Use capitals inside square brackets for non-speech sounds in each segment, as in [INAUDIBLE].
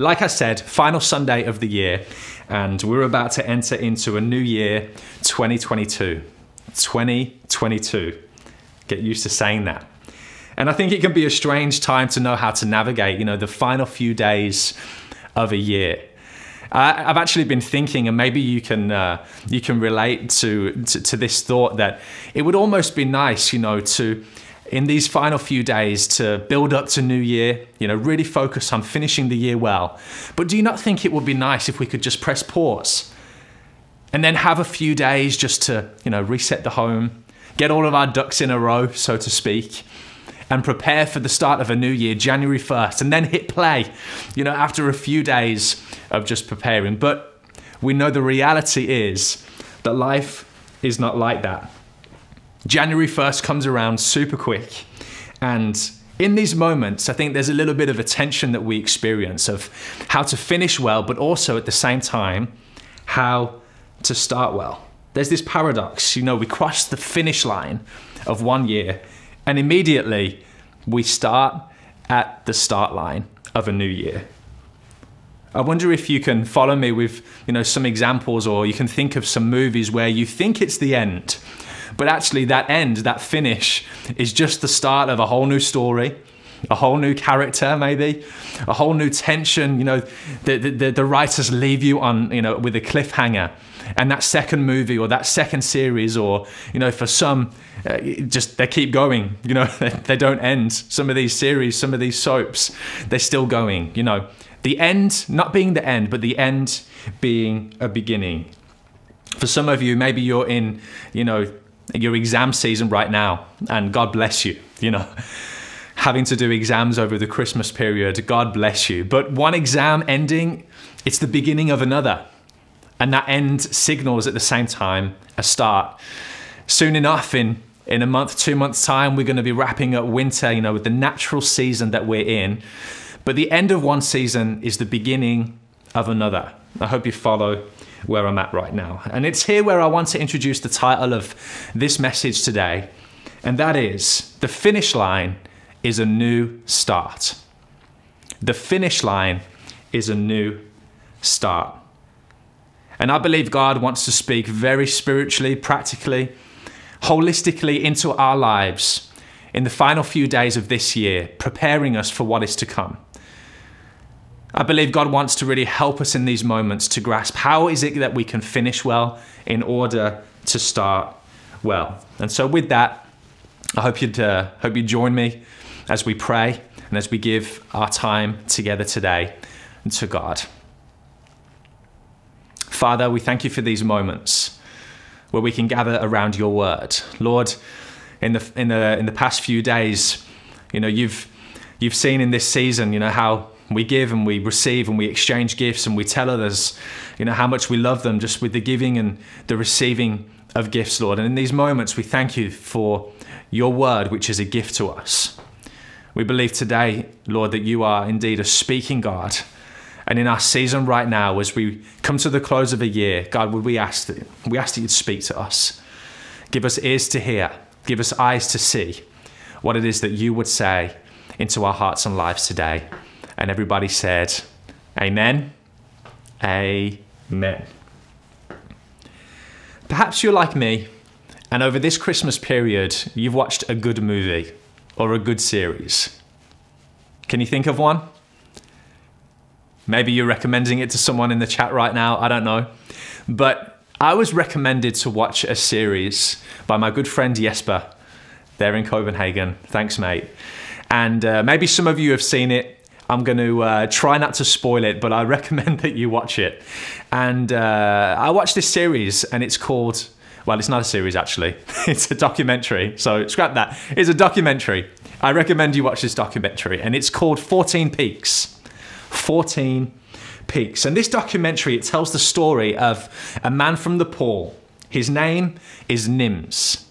Like I said, final Sunday of the year, and we're about to enter into a new year, 2022. 2022. Get used to saying that. And I think it can be a strange time to know how to navigate, you know, the final few days of a year. I, have actually been thinking, and maybe you can uh, you can relate to, to to this thought that it would almost be nice, you know, to in these final few days to build up to New Year, you know, really focus on finishing the year well. But do you not think it would be nice if we could just press pause and then have a few days just to, you know, reset the home, get all of our ducks in a row, so to speak, and prepare for the start of a new year, January 1st, and then hit play, you know, after a few days of just preparing. But we know the reality is that life is not like that. January 1st comes around super quick. And in these moments, I think there's a little bit of a tension that we experience of how to finish well, but also at the same time, how to start well. There's this paradox, you know, we cross the finish line of one year, and immediately we start at the start line of a new year. I wonder if you can follow me with, you know, some examples or you can think of some movies where you think it's the end, but actually, that end, that finish, is just the start of a whole new story, a whole new character, maybe, a whole new tension. You know, the, the, the writers leave you on, you know, with a cliffhanger. And that second movie or that second series, or, you know, for some, uh, just they keep going, you know, [LAUGHS] they don't end. Some of these series, some of these soaps, they're still going, you know. The end not being the end, but the end being a beginning. For some of you, maybe you're in, you know, your exam season right now, and God bless you, you know. Having to do exams over the Christmas period, God bless you. But one exam ending, it's the beginning of another. And that end signals at the same time a start. Soon enough, in, in a month, two months' time, we're going to be wrapping up winter, you know, with the natural season that we're in. But the end of one season is the beginning of another. I hope you follow where I'm at right now. And it's here where I want to introduce the title of this message today, and that is The Finish Line is a New Start. The finish line is a new start. And I believe God wants to speak very spiritually, practically, holistically into our lives in the final few days of this year, preparing us for what is to come. I believe God wants to really help us in these moments to grasp how is it that we can finish well in order to start well. And so, with that, I hope you'd uh, hope you join me as we pray and as we give our time together today to God. Father, we thank you for these moments where we can gather around your word. Lord, in the in the in the past few days, you know, you've you've seen in this season, you know, how we give and we receive and we exchange gifts and we tell others, you know, how much we love them just with the giving and the receiving of gifts, Lord. And in these moments, we thank you for your word, which is a gift to us. We believe today, Lord, that you are indeed a speaking God. And in our season right now, as we come to the close of a year, God, would we ask that we ask that you'd speak to us. Give us ears to hear, give us eyes to see what it is that you would say into our hearts and lives today. And everybody said, Amen. Amen. Perhaps you're like me, and over this Christmas period, you've watched a good movie or a good series. Can you think of one? Maybe you're recommending it to someone in the chat right now, I don't know. But I was recommended to watch a series by my good friend Jesper there in Copenhagen. Thanks, mate. And uh, maybe some of you have seen it. I'm going to uh, try not to spoil it, but I [LAUGHS] recommend that you watch it. And uh, I watched this series, and it's called, well, it's not a series actually, [LAUGHS] it's a documentary. So scrap that. It's a documentary. I recommend you watch this documentary, and it's called 14 Peaks. 14 Peaks. And this documentary, it tells the story of a man from Nepal. His name is Nims.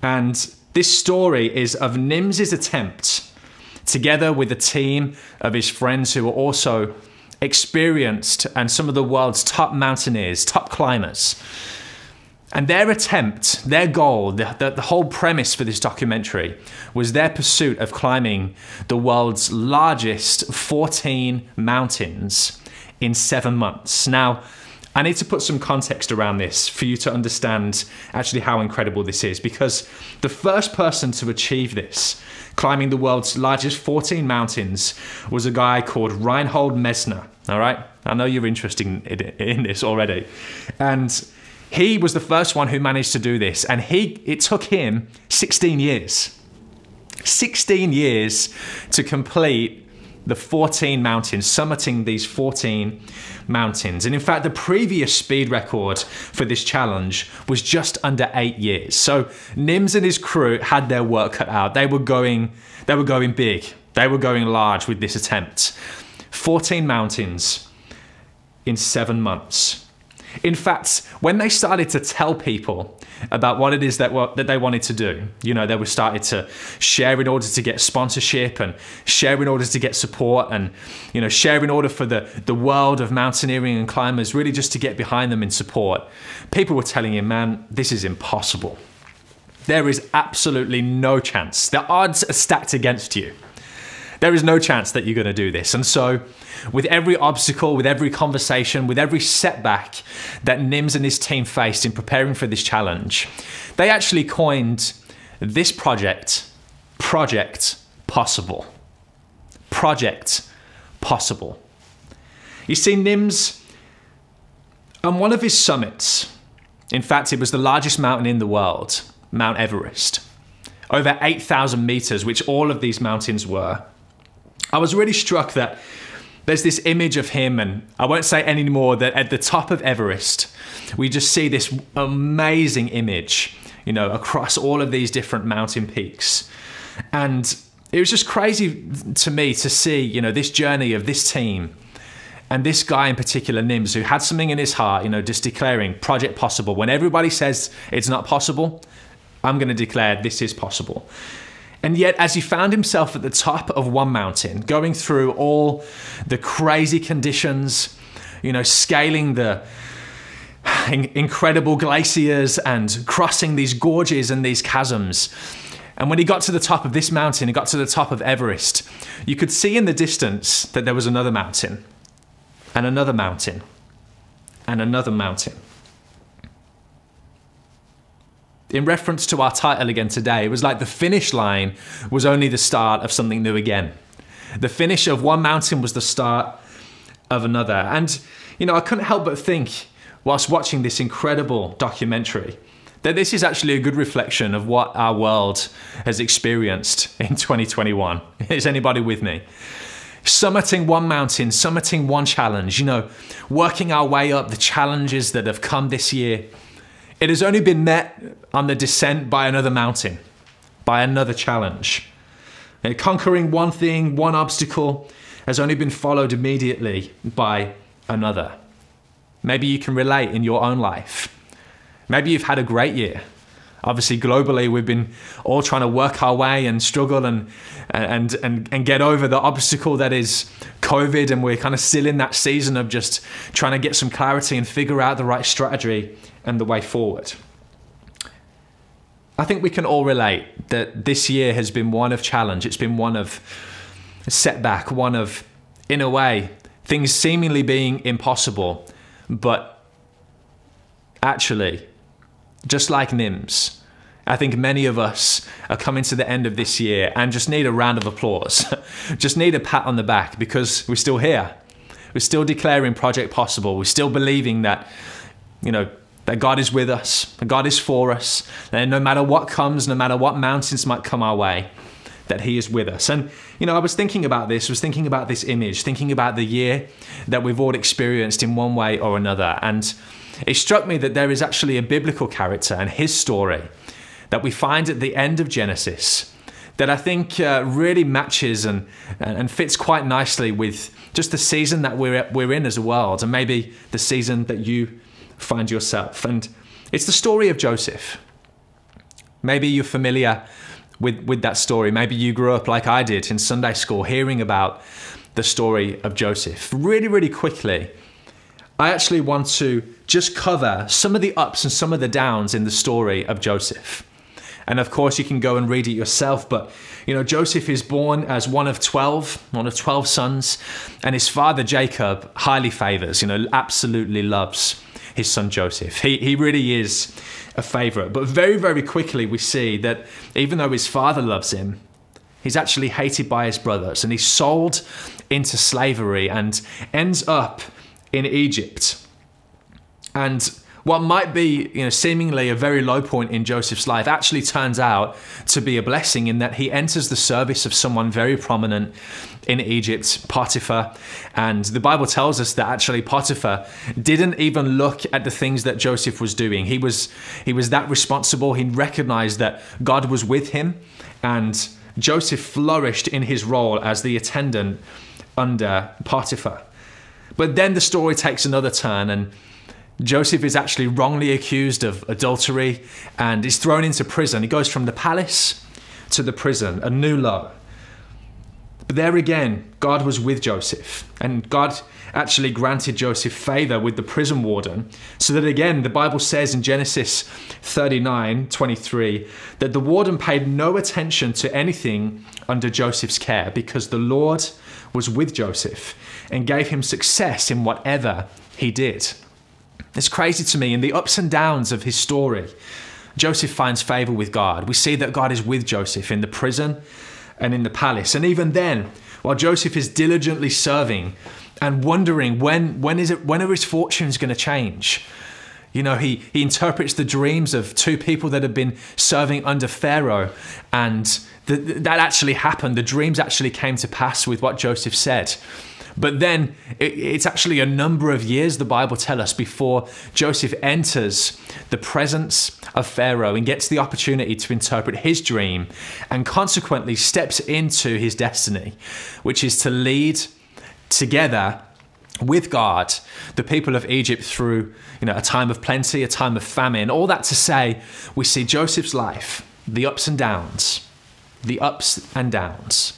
And this story is of Nims's attempt together with a team of his friends who are also experienced and some of the world's top mountaineers, top climbers. And their attempt, their goal, the, the, the, whole premise for this documentary was their pursuit of climbing the world's largest 14 mountains in seven months. Now, I need to put some context around this for you to understand actually how incredible this is because the first person to achieve this, climbing the world's largest 14 mountains, was a guy called Reinhold Messner. All right? I know you're interested in, this already. And he was the first one who managed to do this, and he it took him 16 years. 16 years to complete the 14 mountains, summiting these 14 mountains. And in fact, the previous speed record for this challenge was just under eight years. So Nims and his crew had their work cut out. They were going, they were going big. They were going large with this attempt. 14 mountains in seven months. In fact, when they started to tell people about what it is that, what, that they wanted to do, you know, they were started to share in order to get sponsorship and share in order to get support and, you know, share in order for the, the world of mountaineering and climbers really just to get behind them in support. People were telling him, man, this is impossible. There is absolutely no chance. The odds are stacked against you. There is no chance that you're going to do this. And so, with every obstacle, with every conversation, with every setback that Nims and his team faced in preparing for this challenge, they actually coined this project Project Possible. Project Possible. You see, Nims, on one of his summits, in fact, it was the largest mountain in the world, Mount Everest, over 8,000 meters, which all of these mountains were. I was really struck that there's this image of him, and I won't say anymore that at the top of Everest, we just see this amazing image, you know, across all of these different mountain peaks. And it was just crazy to me to see, you know, this journey of this team and this guy in particular, Nims, who had something in his heart, you know, just declaring project possible. When everybody says it's not possible, I'm going to declare this is possible. And yet, as he found himself at the top of one mountain, going through all the crazy conditions, you know, scaling the incredible glaciers and crossing these gorges and these chasms. And when he got to the top of this mountain, he got to the top of Everest, you could see in the distance that there was another mountain, and another mountain, and another mountain in reference to our title again today, it was like the finish line was only the start of something new again. The finish of one mountain was the start of another. And, you know, I couldn't help but think, whilst watching this incredible documentary, that this is actually a good reflection of what our world has experienced in [LAUGHS] 2021. Is anybody with me? Summiting one mountain, summiting one challenge, you know, working our way up the challenges that have come this year it has only been met on the descent by another mountain, by another challenge. And conquering one thing, one obstacle, has only been followed immediately by another. Maybe you can relate in your own life. Maybe you've had a great year. Obviously, globally, we've been all trying to work our way and struggle and, and, and, and get over the obstacle that is COVID. And we're kind of still in that season of just trying to get some clarity and figure out the right strategy and the way forward. I think we can all relate that this year has been one of challenge. It's been one of setback, one of, in a way, things seemingly being impossible, but actually, just like NIMS, I think many of us are coming to the end of this year and just need a round of applause. [LAUGHS] just need a pat on the back because we're still here. We're still declaring Project Possible. We're still believing that, you know, that God is with us, that God is for us, that no matter what comes, no matter what mountains might come our way, that He is with us. And, you know, I was thinking about this, was thinking about this image, thinking about the year that we've all experienced in one way or another. And it struck me that there is actually a biblical character and his story that we find at the end of Genesis that I think uh, really matches and, and fits quite nicely with just the season that we're, we're in as a world and maybe the season that you find yourself. And it's the story of Joseph. Maybe you're familiar with, with that story. Maybe you grew up like I did in Sunday school, hearing about the story of Joseph. Really, really quickly, I actually want to just cover some of the ups and some of the downs in the story of Joseph. And of course, you can go and read it yourself. But, you know, Joseph is born as one of 12, one of 12 sons. And his father, Jacob, highly favors, you know, absolutely loves his son Joseph. He, he really is a favorite. But very, very quickly, we see that even though his father loves him, he's actually hated by his brothers and he's sold into slavery and ends up in Egypt. And what might be you know seemingly a very low point in Joseph's life actually turns out to be a blessing in that he enters the service of someone very prominent in Egypt, Potiphar. And the Bible tells us that actually Potiphar didn't even look at the things that Joseph was doing. He was he was that responsible. He recognized that God was with him and Joseph flourished in his role as the attendant under Potiphar. But then the story takes another turn and Joseph is actually wrongly accused of adultery and is thrown into prison. He goes from the palace to the prison, a new low. But there again, God was with Joseph, and God actually granted Joseph favor with the prison warden. So that again, the Bible says in Genesis 39 23 that the warden paid no attention to anything under Joseph's care because the Lord was with Joseph and gave him success in whatever he did. It's crazy to me in the ups and downs of his story. Joseph finds favor with God. We see that God is with Joseph in the prison and in the palace. And even then, while Joseph is diligently serving and wondering when, when is it when are his fortunes going to change? You know, he, he interprets the dreams of two people that have been serving under Pharaoh, and that actually happened. The dreams actually came to pass with what Joseph said. But then it, it's actually a number of years, the Bible tells us, before Joseph enters the presence of Pharaoh and gets the opportunity to interpret his dream and consequently steps into his destiny, which is to lead together with God the people of Egypt through you know a time of plenty, a time of famine. All that to say, we see Joseph's life, the ups and downs, the ups and downs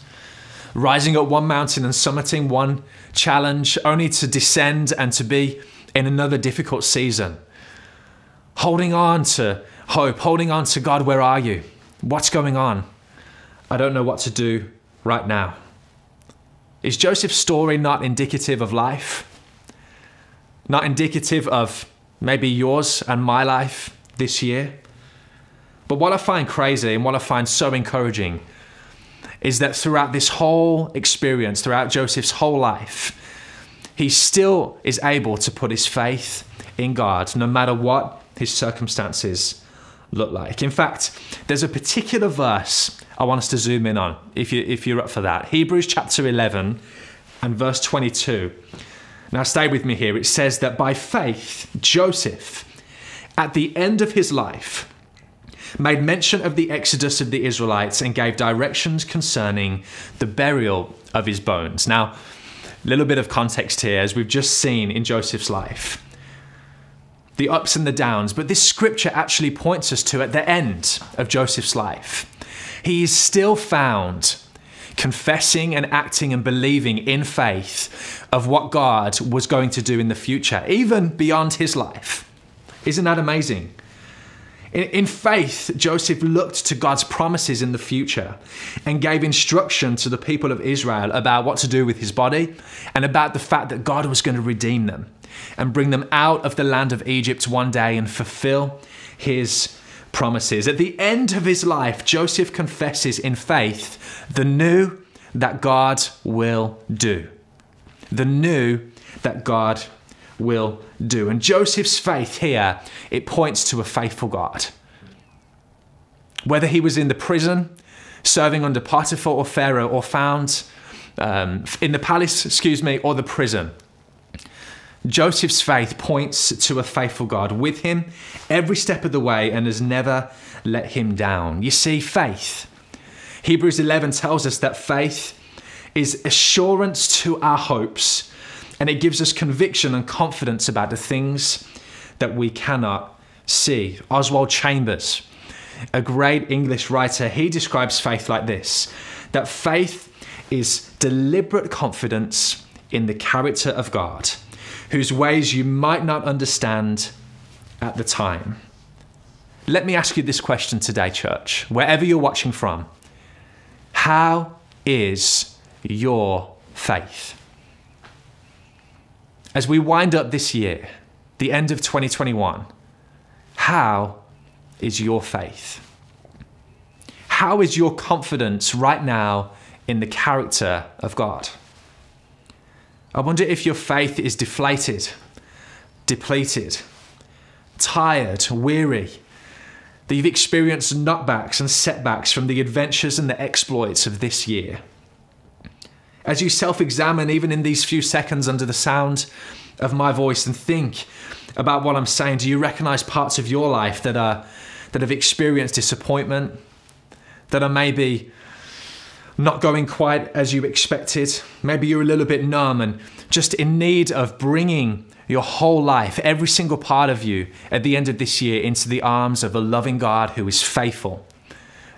rising up one mountain and summiting one challenge, only to descend and to be in another difficult season. Holding on to hope, holding on to God, where are you? What's going on? I don't know what to do right now. Is Joseph's story not indicative of life? Not indicative of maybe yours and my life this year? But what I find crazy and what I find so encouraging is that throughout this whole experience, throughout Joseph's whole life, he still is able to put his faith in God no matter what his circumstances look like. In fact, there's a particular verse I want us to zoom in on if, you, if you're up for that. Hebrews chapter 11 and verse 22. Now, stay with me here. It says that by faith, Joseph, at the end of his life, made mention of the exodus of the Israelites and gave directions concerning the burial of his bones. Now, a little bit of context here, as we've just seen in Joseph's life the ups and the downs, but this scripture actually points us to at the end of Joseph's life. He is still found confessing and acting and believing in faith of what God was going to do in the future, even beyond his life. Isn't that amazing? In faith, Joseph looked to God's promises in the future and gave instruction to the people of Israel about what to do with his body and about the fact that God was going to redeem them and bring them out of the land of Egypt one day and fulfill his promises. At the end of his life, Joseph confesses in faith the new that God will do. The new that God will do. And Joseph's faith here, it points to a faithful God. Whether he was in the prison, serving under Potiphar or Pharaoh, or found um, in the palace, excuse me, or the prison, Joseph's faith points to a faithful God with him every step of the way and has never let him down. You see, faith. Hebrews 11 tells us that faith is assurance to our hopes and it gives us conviction and confidence about the things that we cannot see. Oswald Chambers, a great English writer, he describes faith like this that faith is deliberate confidence in the character of God, whose ways you might not understand at the time. Let me ask you this question today, church, wherever you're watching from. How is your faith? As we wind up this year, the end of 2021, how is your faith? How is your confidence right now in the character of God? I wonder if your faith is deflated, depleted, tired, weary, that you've experienced knockbacks and setbacks from the adventures and the exploits of this year. As you self examine, even in these few seconds under the sound of my voice, and think about what I'm saying, do you recognize parts of your life that, are, that have experienced disappointment, that are maybe not going quite as you expected. Maybe you're a little bit numb and just in need of bringing your whole life, every single part of you, at the end of this year into the arms of a loving God who is faithful.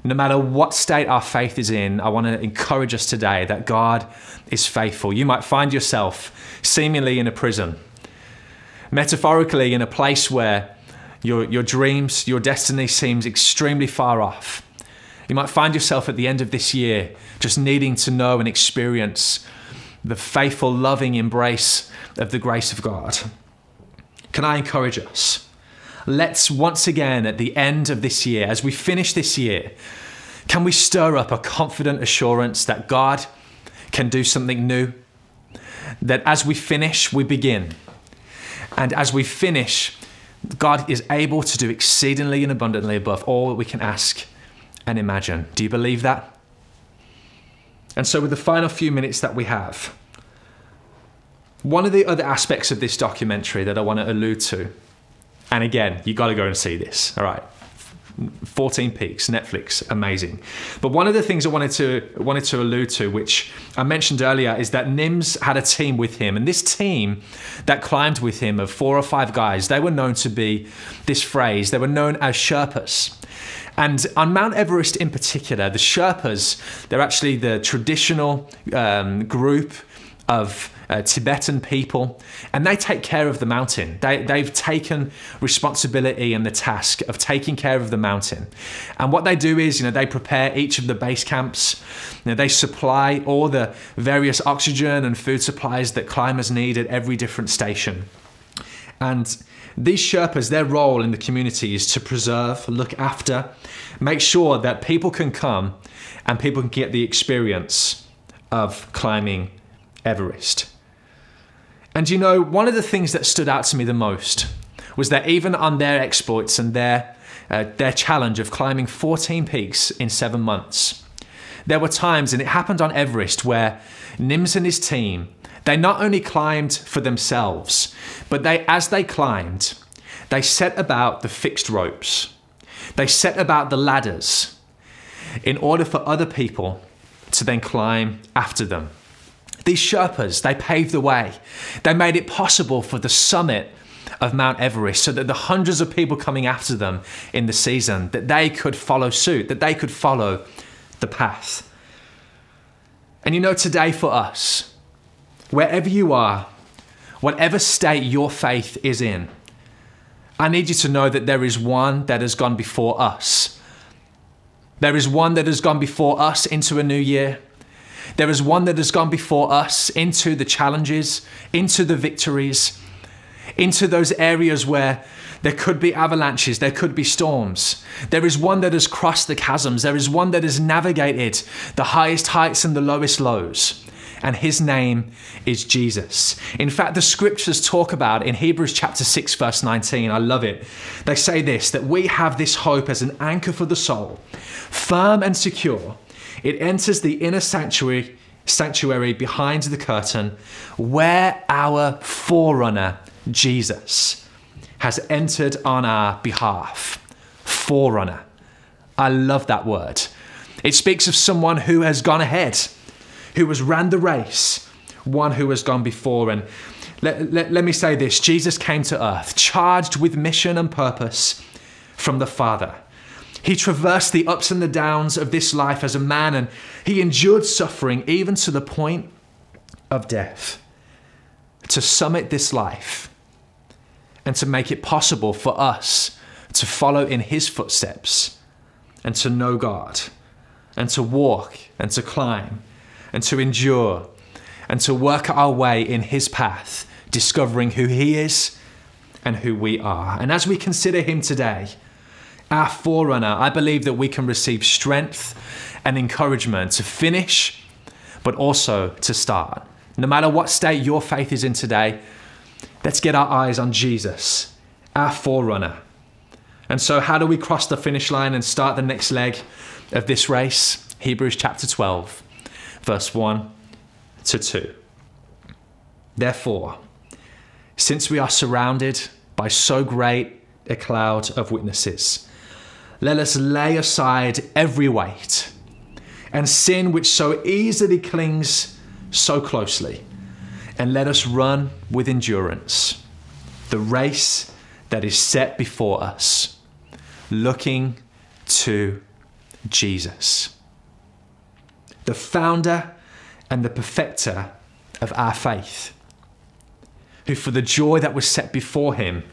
No matter what state our faith is in, I want to encourage us today that God is faithful. You might find yourself seemingly in a prison, metaphorically in a place where your, your dreams, your destiny seems extremely far off. You might find yourself at the end of this year just needing to know and experience the faithful, loving embrace of the grace of God. Can I encourage us? Let's once again, at the end of this year, as we finish this year, can we stir up a confident assurance that God can do something new? That as we finish, we begin. And as we finish, God is able to do exceedingly and abundantly above all that we can ask and imagine. Do you believe that? And so, with the final few minutes that we have, one of the other aspects of this documentary that I want to allude to, and again, you got to go and see this, all right? 14 Peaks, Netflix, amazing. But one of the things I wanted to wanted to allude to, which I mentioned earlier, is that Nims had a team with him, and this team that climbed with him of four or five guys, they were known to be this phrase. They were known as Sherpas. And on Mount Everest in particular, the Sherpas, they're actually the traditional um, group of uh, Tibetan people, and they take care of the mountain. They, they've taken responsibility and the task of taking care of the mountain. And what they do is, you know, they prepare each of the base camps. You know, they supply all the various oxygen and food supplies that climbers need at every different station. And these Sherpas, their role in the community is to preserve, look after, make sure that people can come and people can get the experience of climbing Everest. And you know, one of the things that stood out to me the most was that even on their exploits and their, uh, their challenge of climbing 14 peaks in seven months, there were times, and it happened on Everest, where Nims and his team they not only climbed for themselves, but they, as they climbed, they set about the fixed ropes. They set about the ladders in order for other people to then climb after them. These Sherpas, they paved the way. They made it possible for the summit of Mount Everest so that the hundreds of people coming after them in the season that they could follow suit, that they could follow the path. And you know today for us, wherever you are, whatever state your faith is in, I need you to know that there is one that has gone before us. There is one that has gone before us into a new year. There is one that has gone before us into the challenges, into the victories, into those areas where there could be avalanches, there could be storms. There is one that has crossed the chasms, there is one that has navigated the highest heights and the lowest lows and his name is Jesus. In fact, the scriptures talk about in Hebrews chapter 6, verse 19, I love it. They say this that we have this hope as an anchor for the soul, firm and secure. It enters the inner sanctuary, sanctuary behind the curtain, where our forerunner, Jesus, has entered on our behalf. Forerunner. I love that word. It speaks of someone who has gone ahead who has ran the race, one who has gone before. And let, let, let me say this Jesus came to earth charged with mission and purpose from the Father. He traversed the ups and the downs of this life as a man and he endured suffering even to the point of death. to summit this life and to make it possible for us to follow in his footsteps and to know God and to walk and to climb and to endure and to work our way in his path, discovering who he is and who we are. And as we consider him today, our forerunner, I believe that we can receive strength and encouragement to finish, but also to start. No matter what state your faith is in today, let's get our eyes on Jesus, our forerunner. And so, how do we cross the finish line and start the next leg of this race? Hebrews chapter 12, verse 1 to 2. Therefore, since we are surrounded by so great a cloud of witnesses, let us lay aside every weight and sin which so easily clings so closely, and let us run with endurance the race that is set before us, looking to Jesus, the founder and the perfecter of our faith, who for the joy that was set before him,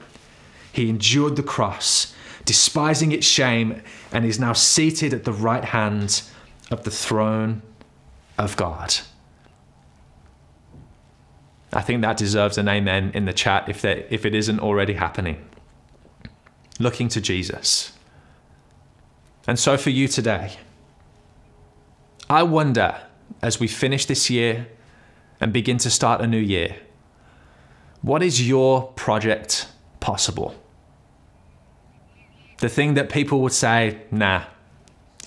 he endured the cross, despising its shame, and is now seated at the right hand of the throne of God. I think that deserves an amen in the chat if, there, if it isn't already happening. Looking to Jesus. And so for you today, I wonder as we finish this year and begin to start a new year, what is your project possible? The thing that people would say, nah,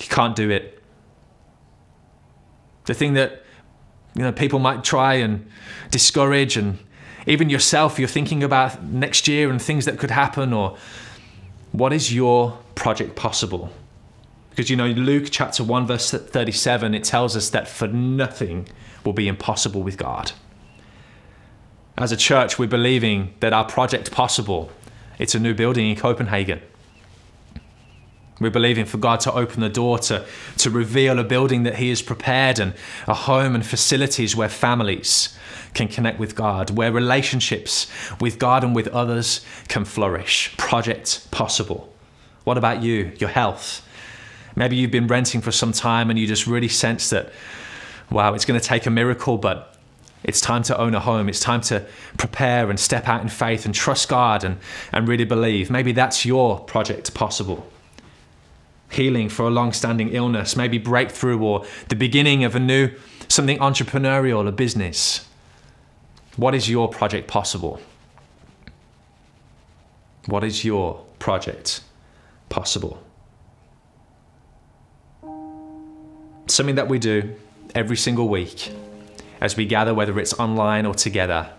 you can't do it. The thing that you know people might try and discourage and even yourself you're thinking about next year and things that could happen or what is your project possible? Because you know, Luke chapter 1, verse 37, it tells us that for nothing will be impossible with God. As a church, we're believing that our project possible, it's a new building in Copenhagen. We're believing for God to open the door to, to reveal a building that He has prepared and a home and facilities where families can connect with God, where relationships with God and with others can flourish. Project possible. What about you, your health? Maybe you've been renting for some time and you just really sense that, wow, it's going to take a miracle, but it's time to own a home. It's time to prepare and step out in faith and trust God and, and really believe. Maybe that's your project possible. Healing for a long standing illness, maybe breakthrough or the beginning of a new something entrepreneurial, a business. What is your project possible? What is your project possible? something that we do every single week as we gather, whether it's online or together,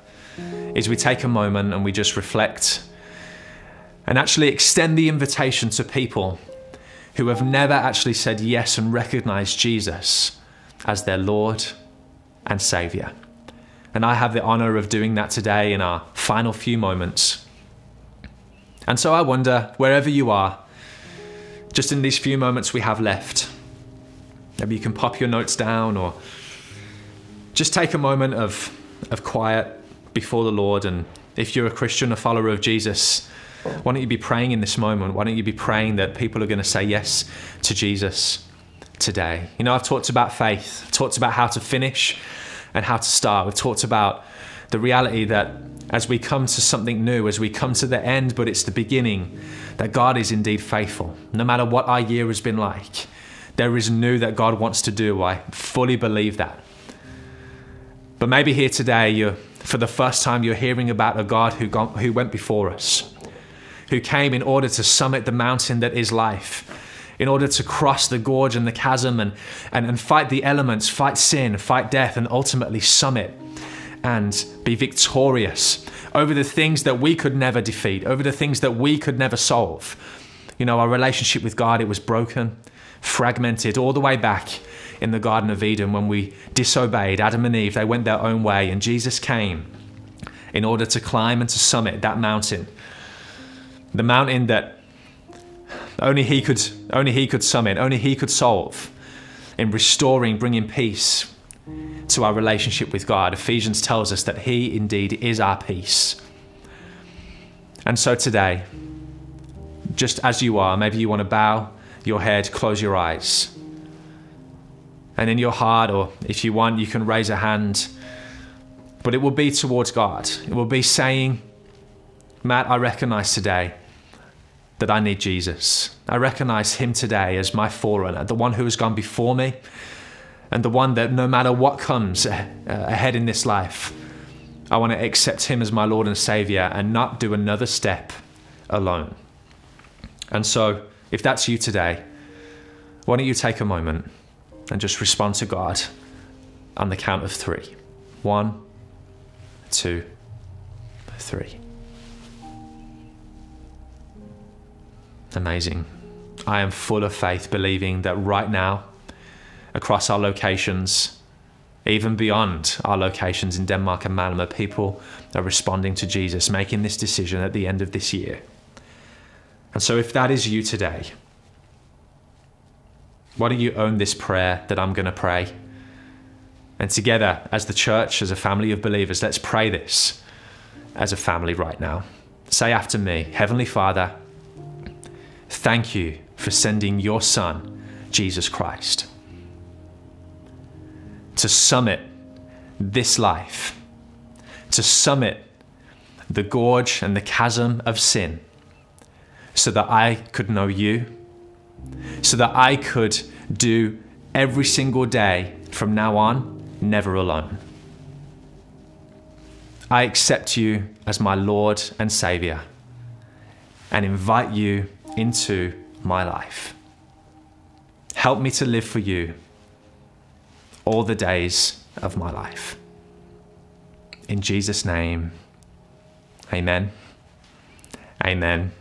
is we take a moment and we just reflect and actually extend the invitation to people who have never actually said yes and recognized Jesus as their Lord and Savior. And I have the honor of doing that today in our final few moments. And so I wonder, wherever you are, just in these few moments we have left, Maybe you can pop your notes down or just take a moment of, of quiet before the Lord. And if you're a Christian, a follower of Jesus, why don't you be praying in this moment? Why don't you be praying that people are going to say yes to Jesus today? You know, I've talked about faith, talked about how to finish and how to start. We've talked about the reality that as we come to something new, as we come to the end, but it's the beginning, that God is indeed faithful, no matter what our year has been like. There is new that God wants to do. I fully believe that. But maybe here today, you're, for the first time, you're hearing about a God who, got, who went before us, who came in order to summit the mountain that is life, in order to cross the gorge and the chasm and, and, and fight the elements, fight sin, fight death, and ultimately summit and be victorious over the things that we could never defeat, over the things that we could never solve. You know, our relationship with God, it was broken fragmented all the way back in the Garden of Eden when we disobeyed Adam and Eve. They went their own way, and Jesus came in order to climb and to summit that mountain. The mountain that only he could only he could summit, only he could solve in restoring, bringing peace, to our relationship with God. Ephesians tells us that He indeed is our peace. And so today, just as you are, maybe you want to bow your head, close your eyes. And in your heart, or if you want, you can raise a hand. But it will be towards God. It will be saying, Matt, I recognize today that I need Jesus. I recognize him today as my forerunner, the one who has gone before me, and the one that no matter what comes uh, ahead in this life, I want to accept him as my Lord and Savior and not do another step alone. And so, if that's you today, why don't you take a moment and just respond to God on the count of three? One, two, three. Amazing. I am full of faith, believing that right now, across our locations, even beyond our locations in Denmark and Malmö, people are responding to Jesus, making this decision at the end of this year. And so, if that is you today, why don't you own this prayer that I'm going to pray? And together, as the church, as a family of believers, let's pray this as a family right now. Say after me Heavenly Father, thank you for sending your Son, Jesus Christ, to summit this life, to summit the gorge and the chasm of sin so that I could know you, so that I could do every single day from now on, never alone. I accept you as my Lord and Savior and invite you into my life. Help me to live for you all the days of my life. In Jesus' name, amen. Amen